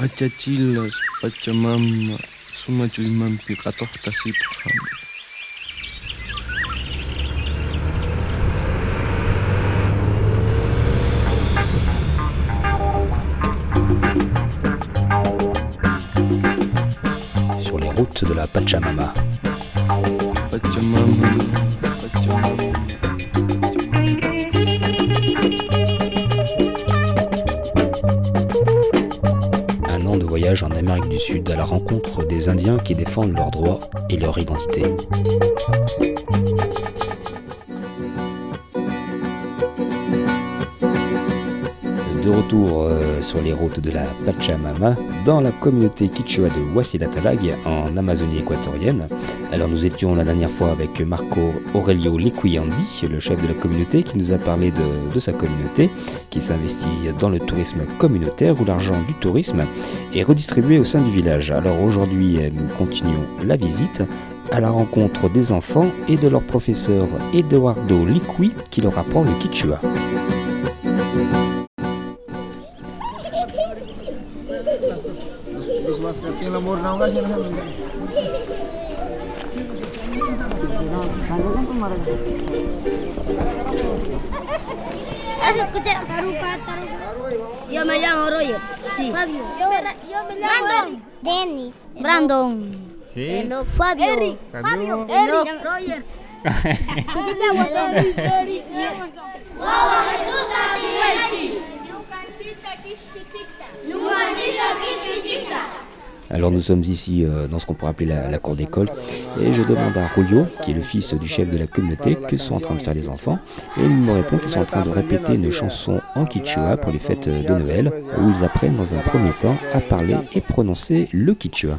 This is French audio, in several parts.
Achachilas Pachamama sumachuymanpi qhatuqta siphan. Sur les routes de la. Pachamama, en Amérique du Sud à la rencontre des Indiens qui défendent leurs droits et leur identité. De retour euh, sur les routes de la Pachamama, dans la communauté Quichua de Wasilatalag, en Amazonie équatorienne. Alors nous étions la dernière fois avec Marco Aurelio Liquiandi, le chef de la communauté, qui nous a parlé de, de sa communauté, qui s'investit dans le tourisme communautaire, où l'argent du tourisme est redistribué au sein du village. Alors aujourd'hui, euh, nous continuons la visite à la rencontre des enfants et de leur professeur Eduardo Liqui, qui leur apprend le Quichua. बोलना Taruca, taruca. Yo me llamo Roger. Sí. Fabio. Yo, yo me llamo Brandon. Dennis. Brandon. Sí. Enoch. Fabio. Eric. Fabio. Roger. Alors nous sommes ici euh, dans ce qu'on pourrait appeler la, cour d'école et je demande à Julio, qui est le fils du chef de la communauté, que sont en train de faire les enfants. Et il me répond qu'ils sont en train de répéter une chanson en quichua pour les fêtes de Noël, où ils apprennent dans un premier temps à parler et prononcer le quichua.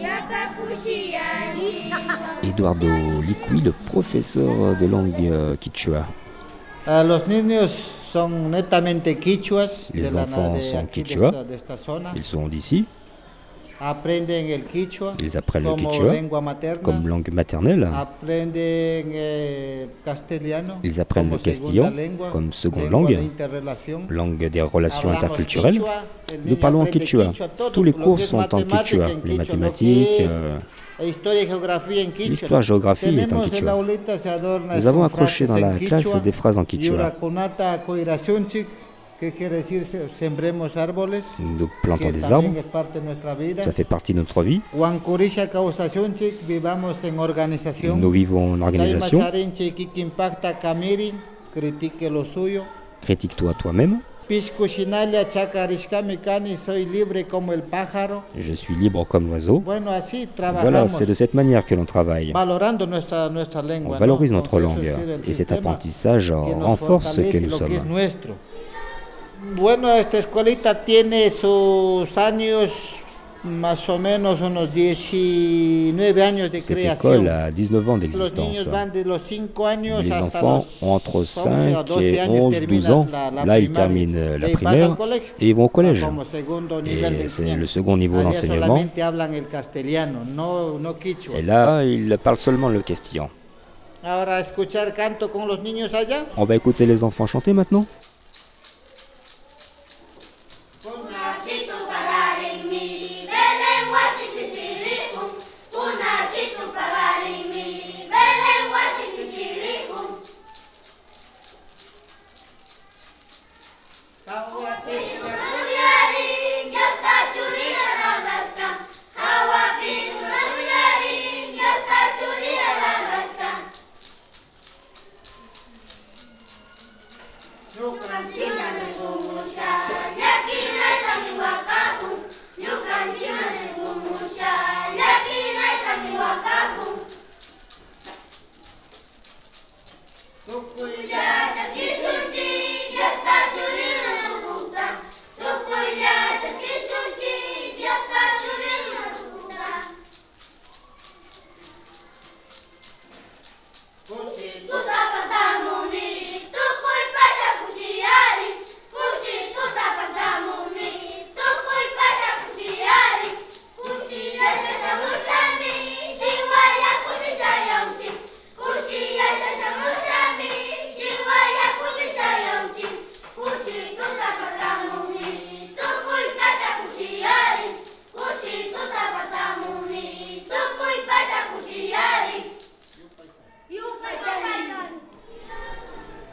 parlons en aprende quichua. quichua, todo Tous les lo que cours es sont en matemática quichua. en Les quichua, lo que mathématiques, es euh, Historia y geografía en quichua. l'histoire, géographie est en Tenemos en la quichua. aulita se adorna Nous avons accroché dans en la classe quichua. des phrases en quichua. Que quiere decir se- sembremos árboles, Nous plantons des arbres, ça fait partie de notre vie. Nous vivons en organisation. Critique-toi toi-même. Je suis libre comme l'oiseau. Voilà, c'est de cette manière que l'on travaille. On valorise ¿no? notre langue. Et cet apprentissage renforce ce que nous sommes. Bueno, esta escuelita tiene sus años, más o menos unos 19 años de Cette creación. école a 19 ans d'existence. niños van de los 5 años Les enfants ont entre 11 5 o 12 et años 11, 12 ans. Là, ils terminent euh, la primaire et ils vont au collège. Et c'est le second niveau d'enseignement. Et là, ils parlent seulement le castillan. On va écouter les enfants chanter maintenant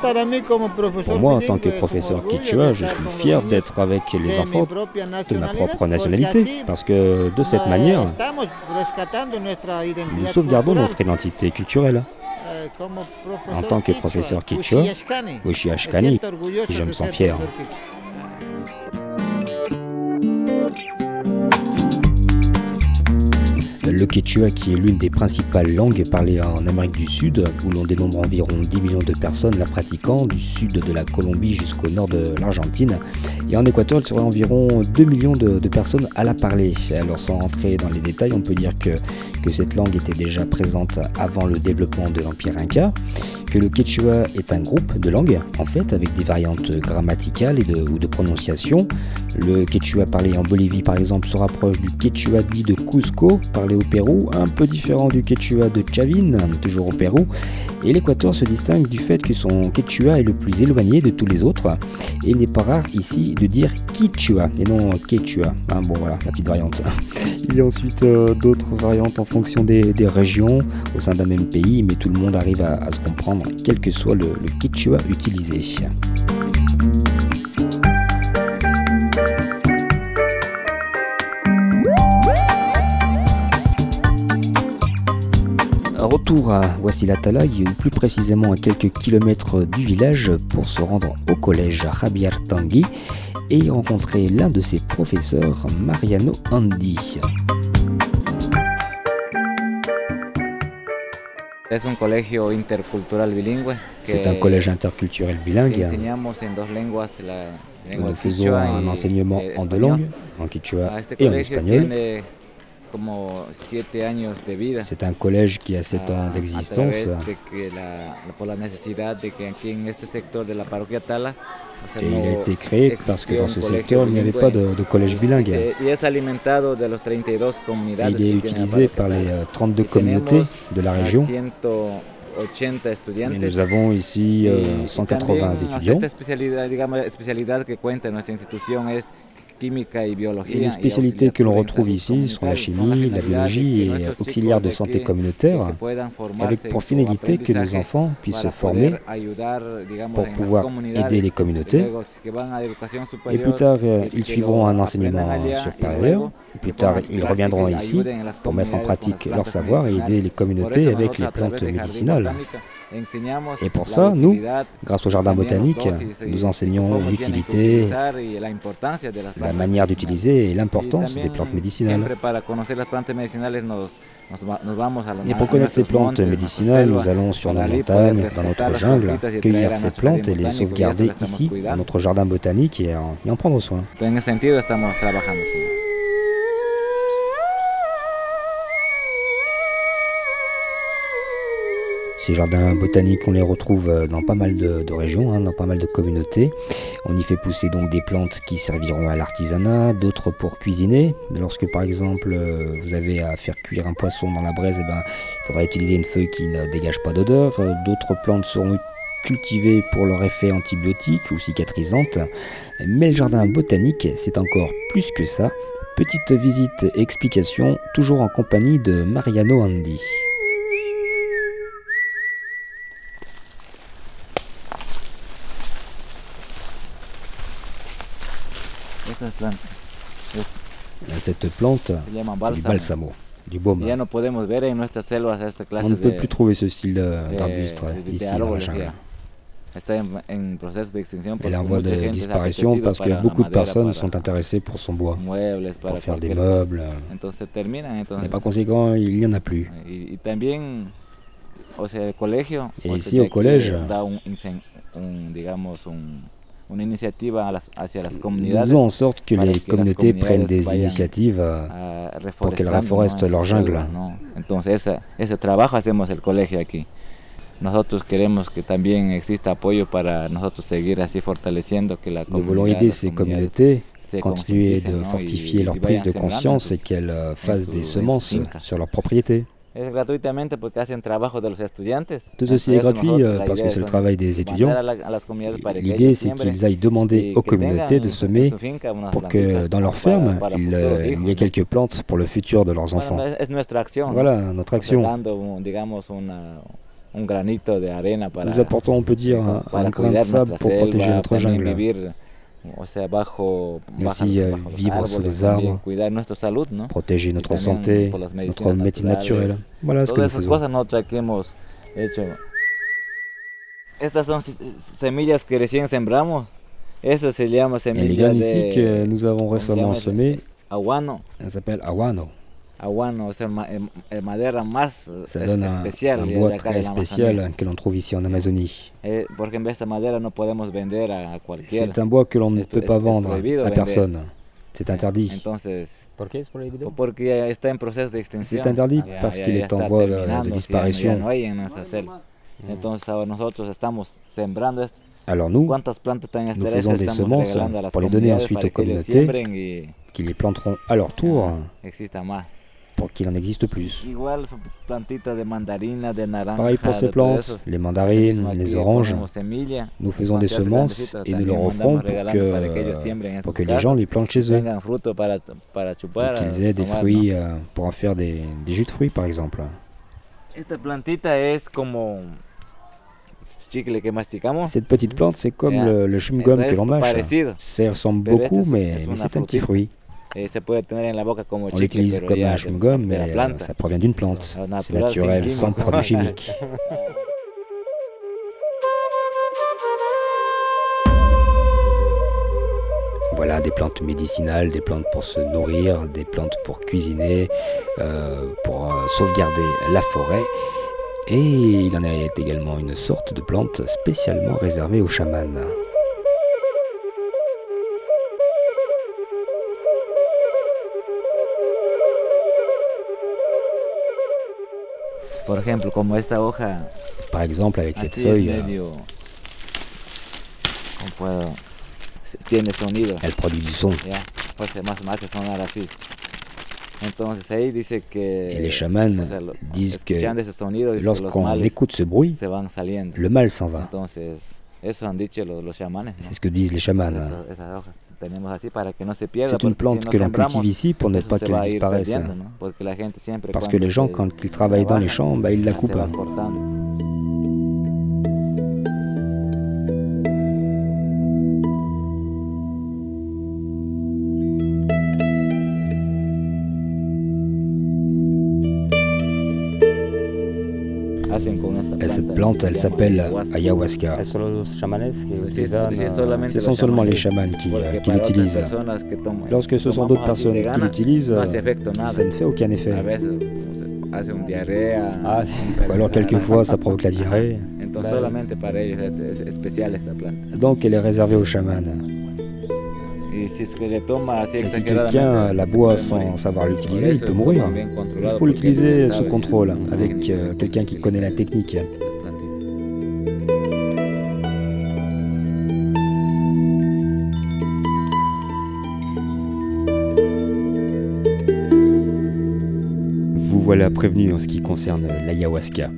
Pour moi, en tant que professeur Quechua, je suis fier d'être avec les enfants de ma propre nationalité, parce que de cette manière, nous sauvegardons notre identité culturelle. Eh, En tant que professeur Quechua, Oshi Ashkani, je me sens fier. Le quechua, qui est l'une des principales langues parlées en Amérique du Sud, où l'on dénombre environ 10 millions de personnes la pratiquant, du sud de la Colombie jusqu'au nord de l'Argentine. Et en Équateur, il serait environ 2 millions de, personnes à la parler. Alors sans rentrer dans les détails, on peut dire que cette langue était déjà présente avant le développement de l'Empire Inca que le quechua est un groupe de langues, en fait, avec des variantes grammaticales et de, ou de prononciation. Le quechua parlé en Bolivie, par exemple, se rapproche du quechua dit de Cusco, parlé au Pérou, un peu différent du quechua de Chavin, toujours au Pérou. Et l'Équateur se distingue du fait que son quechua est le plus éloigné de tous les autres. Et il n'est pas rare ici de dire quichua et non quechua. Hein, bon, voilà, la petite variante. Il y a ensuite euh, d'autres variantes en fonction des, régions au sein d'un même pays, mais tout le monde arrive à se comprendre quel que soit le, le utilisé. Retour à Wassilatalague, ou plus précisément à quelques kilomètres du village, pour se rendre au collège Javier Tanguy et y rencontrer l'un de ses professeurs, Mariano Andy. Es un colegio intercultural bilingüe. C'est un collège interculturel bilingue. Nous faisons un enseignement en deux langues, en quichua et en espagnol. C'est un collège qui a 7 ans d'existence. Et il a été créé parce que dans ce secteur, il n'y avait pas de, de collège bilingue. Et il est utilisé par les 32 communautés de la région. Et nous avons ici euh, 180 étudiants. Et les spécialités que l'on retrouve ici sont la chimie, la biologie et auxiliaires de santé communautaire, avec pour finalité que nos enfants puissent se former pour pouvoir aider les communautés. Et plus tard, ils suivront un enseignement supérieur. Plus tard, ils reviendront ici pour mettre en pratique leur savoir et aider les communautés avec les plantes médicinales. Et pour ça, nous, grâce au jardin botanique, nous enseignons l'utilité, la manière d'utiliser et l'importance des plantes médicinales. Et pour connaître ces plantes médicinales, nous allons sur nos montagnes, dans notre jungle, cueillir ces plantes et les sauvegarder ici, dans notre jardin botanique, et en, et en prendre soin. Ces jardins botaniques, on les retrouve dans pas mal de, régions, hein, dans pas mal de communautés. On y fait pousser donc des plantes qui serviront à l'artisanat, d'autres pour cuisiner. Lorsque par exemple vous avez à faire cuire un poisson dans la braise, eh ben, il faudra utiliser une feuille qui ne dégage pas d'odeur. D'autres plantes seront cultivées pour leur effet antibiotique ou cicatrisante. Mais le jardin botanique, c'est encore plus que ça. Petite visite explication, toujours en compagnie de Mariano Andy. Cette plante, du balsamo, du baume. On ne peut plus trouver ce style d'arbuste de, ici dans la jungle. Elle est en voie de disparition parce que beaucoup de personnes sont intéressées pour son bois, pour faire des meubles. Entonces. par conséquent, il n'y en a plus. Et ici, au collège, Da un, incen- un, digamos, un, una iniciativa a las- hacia las Nous comunidades faisons en sorte que les communautés prennent des initiatives euh, a pour qu'elles reforestent leur jungle. Entonces, ese, ese trabajo hacemos el colegio aquí. Nosotros queremos que también exista apoyo para nosotros seguir así fortaleciendo que la Nous voulons aider ces communautés, continuer de fortifier leur prise de conscience en et qu'elles fassent des semences sur leur propriété. Es gratuitamente porque hacen trabajo de los estudiantes. Tout ceci est gratuit parce que es c'est le travail des étudiants. L'idée, c'est qu'ils aillent demander aux communautés de semer pour que dans leur ferme, il, euh, il y ait quelques plantes pour le futur de leurs enfants. Voilà notre action. Nous apportons, on peut dire, un, grain de sable pour protéger notre jungle. O sea, bajo, aussi, euh, bajo vivre sous les arbres. Protéger notre santé, notre médecine naturales. naturelle. Voilà ce que nous faisons. hecho. Estas son semillas que recién sembramos. Eso se llama Et les semillas graines ici de que nous avons ¿cómo se récemment semées, elles s'appellent awano. Aguano, o sea, ma- em- eh, madera más eh, Ça es- donne un, especial un de bois très que l'on trouve ici en Amazonie. Eh, porque en esta madera no podemos vender a cualquiera. C'est un bois que l'on ne peut pas vendre à vender. personne. C'est interdit. Entonces, ¿Por qué es prohibido? porque ya está en proceso de extinción. C'est interdit Ya- parce qu'il est en voie de- disparition. Ya no hay en nuestra selva. Entonces ahora nosotros estamos sembrando esto. Alors nous, ¿Cuántas plantas tan nous faisons des estamos semences pour les donner ensuite aux communautés qui les planteront à leur tour pour qu'il en existe plus. Pareil pour ces plantes, les mandarines, les oranges. Nous faisons des semences et nous leur offrons pour que pour les gens les plantent chez eux. qu'ils aient des fruits euh, pour en faire des, des jus de fruits par exemple. Cette petite plante, c'est comme le, le chewing-gum que l'on mâche. Ça ressemble beaucoup, mais, c'est un petit fruit. Eh, en la boca On l'utilise comme un chewing-gum, mais euh, ça provient d'une plante. C'est naturel, sans produits chimiques. Voilà, des plantes médicinales, des plantes pour se nourrir, des plantes pour cuisiner, euh, pour euh, sauvegarder la forêt. Et il en est également une sorte de plante spécialement réservée aux chamans. Por ejemplo, como esta hoja Par exemple, avec cette feuille, euh, medio, sonido, elle produit du son. ya, pues más más hace sonar así. Entonces ahí dice que Et les chamans o sea, lo- disent que lorsqu'on écoute ce bruit, le mal s'en va. C'est ce que disent les chamans. Hojas tenemos así para que no se pierda. C'est une si plante que l'on cultive ici pour ne pas qu'elle disparaisse. Parce que les gens, quand ils travaillent dans les champs, bah, ils la coupent. Et cette planta, plante, elle s'appelle ayahuasca. ah, Ce sont seulement les chamanes. chamans qui, l'utilisent. Lorsque ce sont d'autres personnes qui l'utilisent, ça ne fait aucun effet. Ah. Ou alors quelquefois, ça provoque la diarrhée. Donc elle est réservée aux chamans. Si quelqu'un la boit sans savoir l'utiliser, il peut mourir. Il faut l'utiliser se sous contrôle, la avec euh, quelqu'un qui connaît la technique. Vous voilà prévenu en ce qui concerne l'ayahuasca.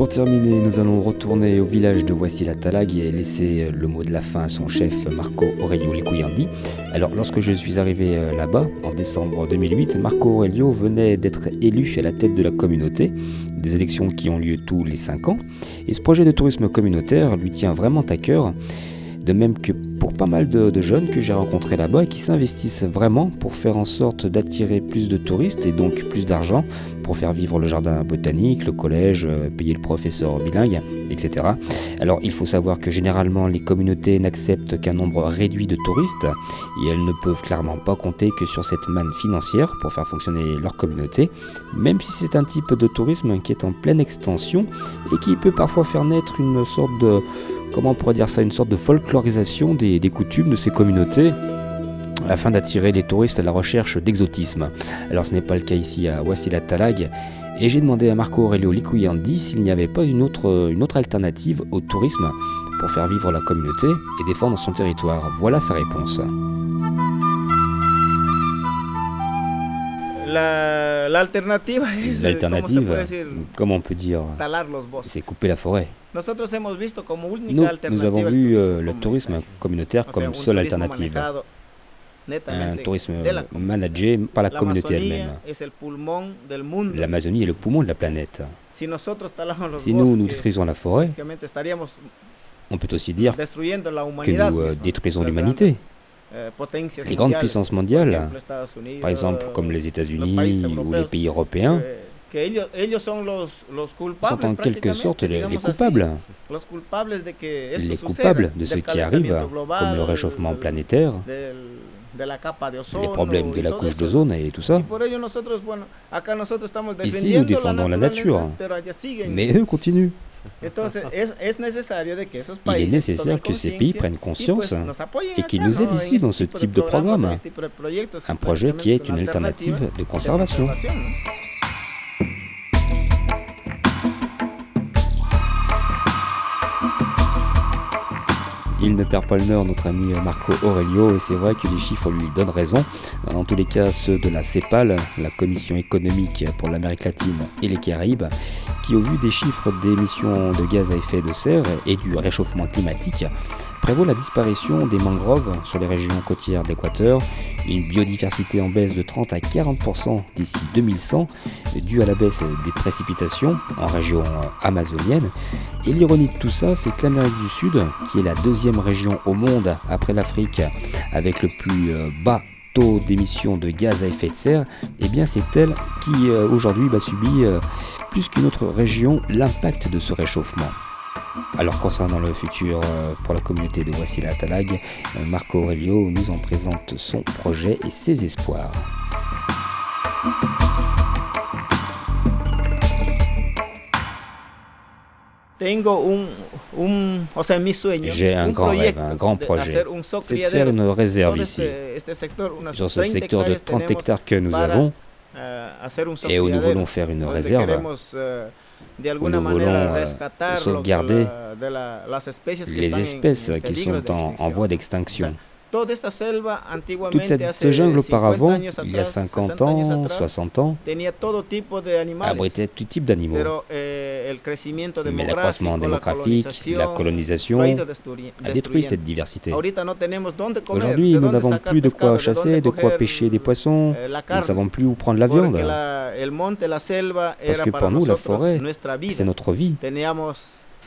Pour terminer, nous allons retourner au village de Wassila-Talag et laisser le mot de la fin à son chef Marco Aurelio Lecuyandi. Alors, lorsque je suis arrivé euh, là-bas, en décembre 2008, Marco Aurelio venait d'être élu à la tête de la communauté, des élections qui ont lieu tous les 5 ans, et ce projet de tourisme communautaire lui tient vraiment à cœur, de même que pour pas mal de, jeunes que j'ai rencontrés là-bas et qui s'investissent vraiment pour faire en sorte d'attirer plus de touristes et donc plus d'argent pour faire vivre le jardin botanique, le collège, euh, payer le professeur bilingue, etc. Alors il faut savoir que généralement les communautés n'acceptent qu'un nombre réduit de touristes et elles ne peuvent clairement pas compter que sur cette manne financière pour faire fonctionner leur communauté, même si c'est un type de tourisme qui est en pleine extension et qui peut parfois faire naître une sorte de comment on pourrait dire ça, une sorte de folklorisation des, coutumes de ces communautés afin d'attirer les touristes à la recherche d'exotisme. Alors ce n'est pas le cas ici à Wassila Talag, et j'ai demandé à Marco Aurelio Likuyandi s'il n'y avait pas une autre alternative au tourisme pour faire vivre la communauté et défendre son territoire. Voilà sa réponse. La, la alternativa es, ¿cómo se L'alternative, decir? comment on peut dire, c'est couper la forêt. Nous, nous avons vu euh, le tourisme communautaire comme seule alternative. un tourisme managé par la communauté elle-même. L'Amazonie est le poumon de la planète. Si nous, nous détruisons la forêt, on peut aussi dire que nous euh, détruisons l'humanité. Eh, les grandes puissances mondiales, par exemple comme les États-Unis ou les pays européens, sont en quelque sorte les, coupables. Les coupables de ce qui arrive, comme le réchauffement planétaire, les problèmes de la couche d'ozone et tout ça. Ici, nous défendons la nature, mais eux continuent. Il est nécessaire que ces pays prennent conscience et qu'ils nous aident ici dans ce type de programme, un projet qui est une alternative de conservation. Il ne perd pas le nord, notre ami Marco Aurelio, et c'est vrai que les chiffres lui donnent raison. En tous les cas, ceux de la CEPAL, la Commission économique pour l'Amérique latine et les Caraïbes, qui, au vu des chiffres d'émissions de gaz à effet de serre et du réchauffement climatique, prévoit la disparition des mangroves sur les régions côtières d'Équateur, une biodiversité en baisse de 30 à 40% d'ici 2100, due à la baisse des précipitations en région amazonienne. Et l'ironie de tout ça, c'est que l'Amérique du Sud, qui est la deuxième région au monde après l'Afrique avec le plus euh, bas taux d'émission de gaz à effet de serre, eh bien c'est elle qui euh, aujourd'hui va subir euh, plus qu'une autre région l'impact de ce réchauffement. Alors concernant le futur euh, pour la communauté de Wassila Talag, euh, Marco Aurelio nous en présente son projet et ses espoirs. J'ai un grand rêve, un grand projet. C'est de faire une réserve ici, sur ce secteur de 30 hectares que nous avons, eh, et où nous voulons faire une réserve. où nous voulons euh, sauvegarder les espèces qui sont en, voie d'extinction. Toute cette jungle auparavant, il y a 50 ans, 60 ans, abritait tout type d'animaux. Eh, Mais l'accroissement démographique, la colonisation a détruit cette diversité. Aujourd'hui, nous n'avons plus de quoi chasser, de quoi pêcher des poissons, eh, nous ne savons plus où prendre la viande. Parce que pour nous, la forêt, c'est notre vie.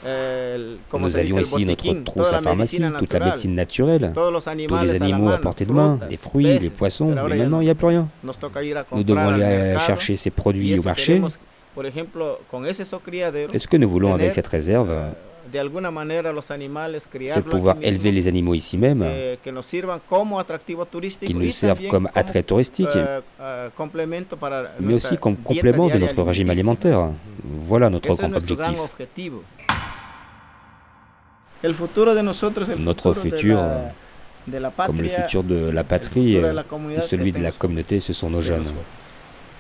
Nous avions ici notre trousse à pharmacie, toute la médecine naturelle, tous les animaux à portée de main, les fruits, les poissons, mais maintenant il n'y a plus rien. Nous devons aller chercher ces produits au marché. Est-ce que nous voulons avec cette réserve c'est de pouvoir élever les animaux ici même, qui nous servent comme attrait touristique, mais aussi comme complément de notre régime alimentaire. Voilà notre Notre futur, comme le futur de la patrie et celui de la communauté, ce sont nos jeunes.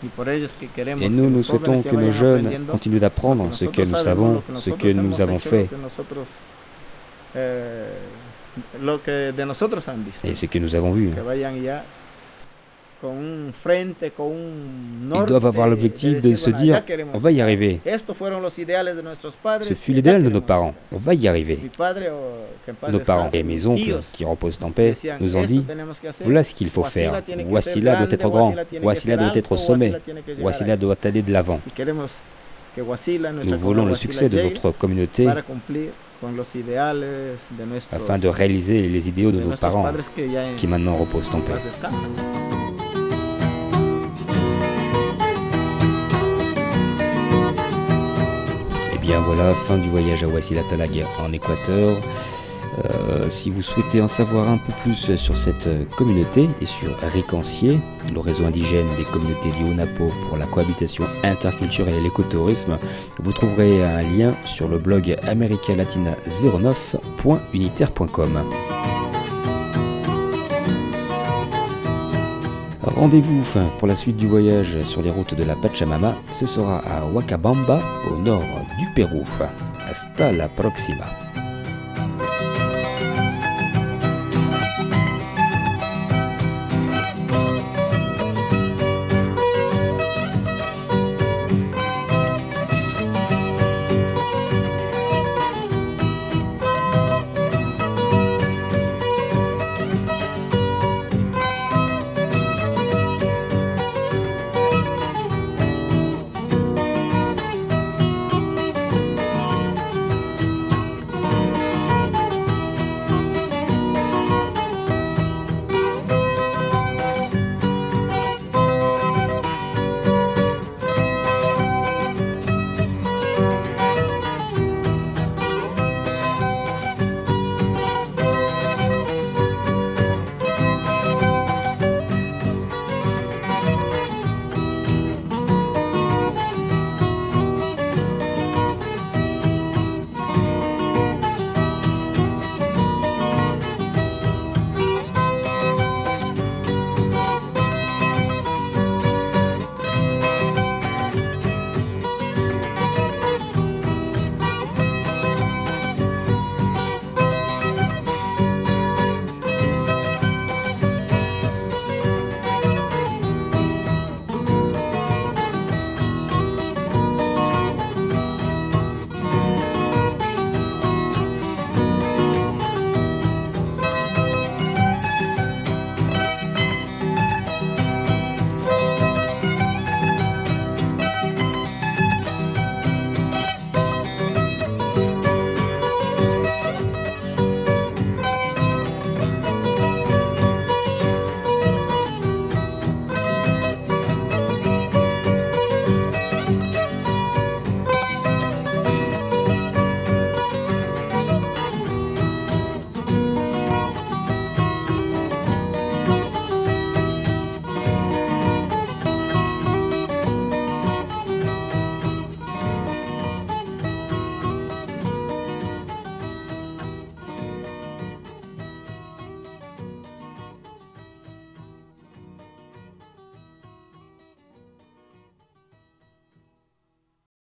Et nous, nous souhaitons que nos jeunes continuent d'apprendre ce que nous savons, ce que nous avons fait et ce que nous avons vu. Ils doivent avoir l'objectif de se dire, on va y arriver. Ce fut l'idéal de nos parents, on va y arriver. Nos parents et mes oncles, qui reposent en paix, nous ont dit, voilà ce qu'il faut faire. Là doit être grand, là doit être au sommet, là doit aller de l'avant. Nous voulons le succès de notre communauté afin de réaliser les idéaux de nos parents qui maintenant reposent en paix. Bien voilà, fin du voyage à Wassilatalague en Équateur. Euh, si vous souhaitez en savoir un peu plus sur cette communauté et sur Ricancier, le réseau indigène des communautés du Haut-Napo pour la cohabitation interculturelle et l'écotourisme, vous trouverez un lien sur le blog americalatina09.unitaire.com. Rendez-vous pour la suite du voyage sur les routes de la Pachamama, ce sera à Huacabamba, au nord du Pérou. Hasta la próxima.